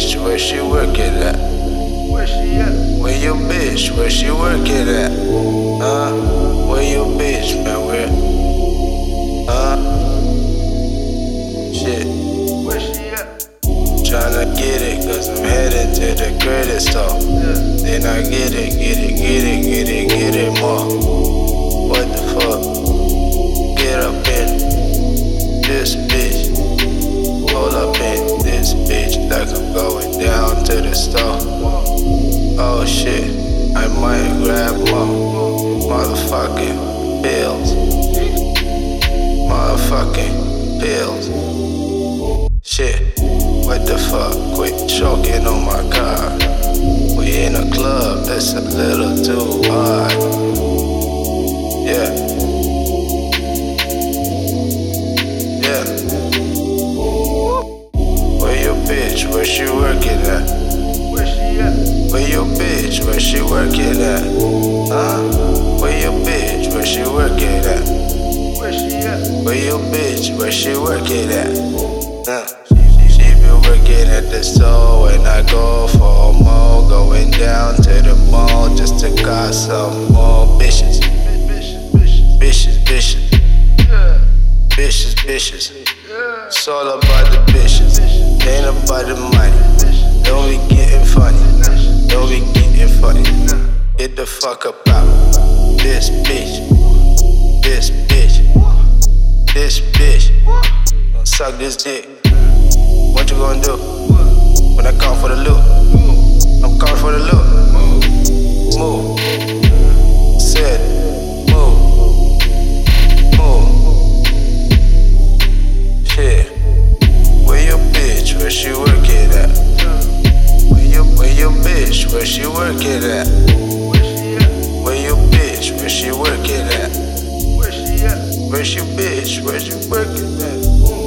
where she working at? Where she at? Where your bitch, where she working at? Huh? Where your bitch, man? Where? Huh? Shit, Where she at? tryna get it, cause I'm headed to the credit store. Yeah. Then I get it, get it, get it, get it, get it the store. Oh shit, I might grab more motherfucking pills. Motherfucking pills. Shit, what the fuck? Quit choking on my car. We in a club that's a little too hard. Bitch? Where she working at? Huh? Where your bitch? Where she working at? Where she at? Where your bitch? Where she working at? Huh? She been working at the store when I go for more. Going down to the mall just to got some more bitches. Bitches, bitches. Bitches, bitches, bitches, bitches. It's all about the bitches. Ain't about the money. Don't be getting funny. Get the fuck up out. This bitch. This bitch. This bitch. Gonna suck this dick. What you gonna do? When I come for the loot. I'm coming for the loot. Move. Said. Move. Move. Shit. Where your bitch? Where she working at? Where your where your bitch? Where she working at? Bitch? Where she working at? Where she at? Where she bitch? Where she working at?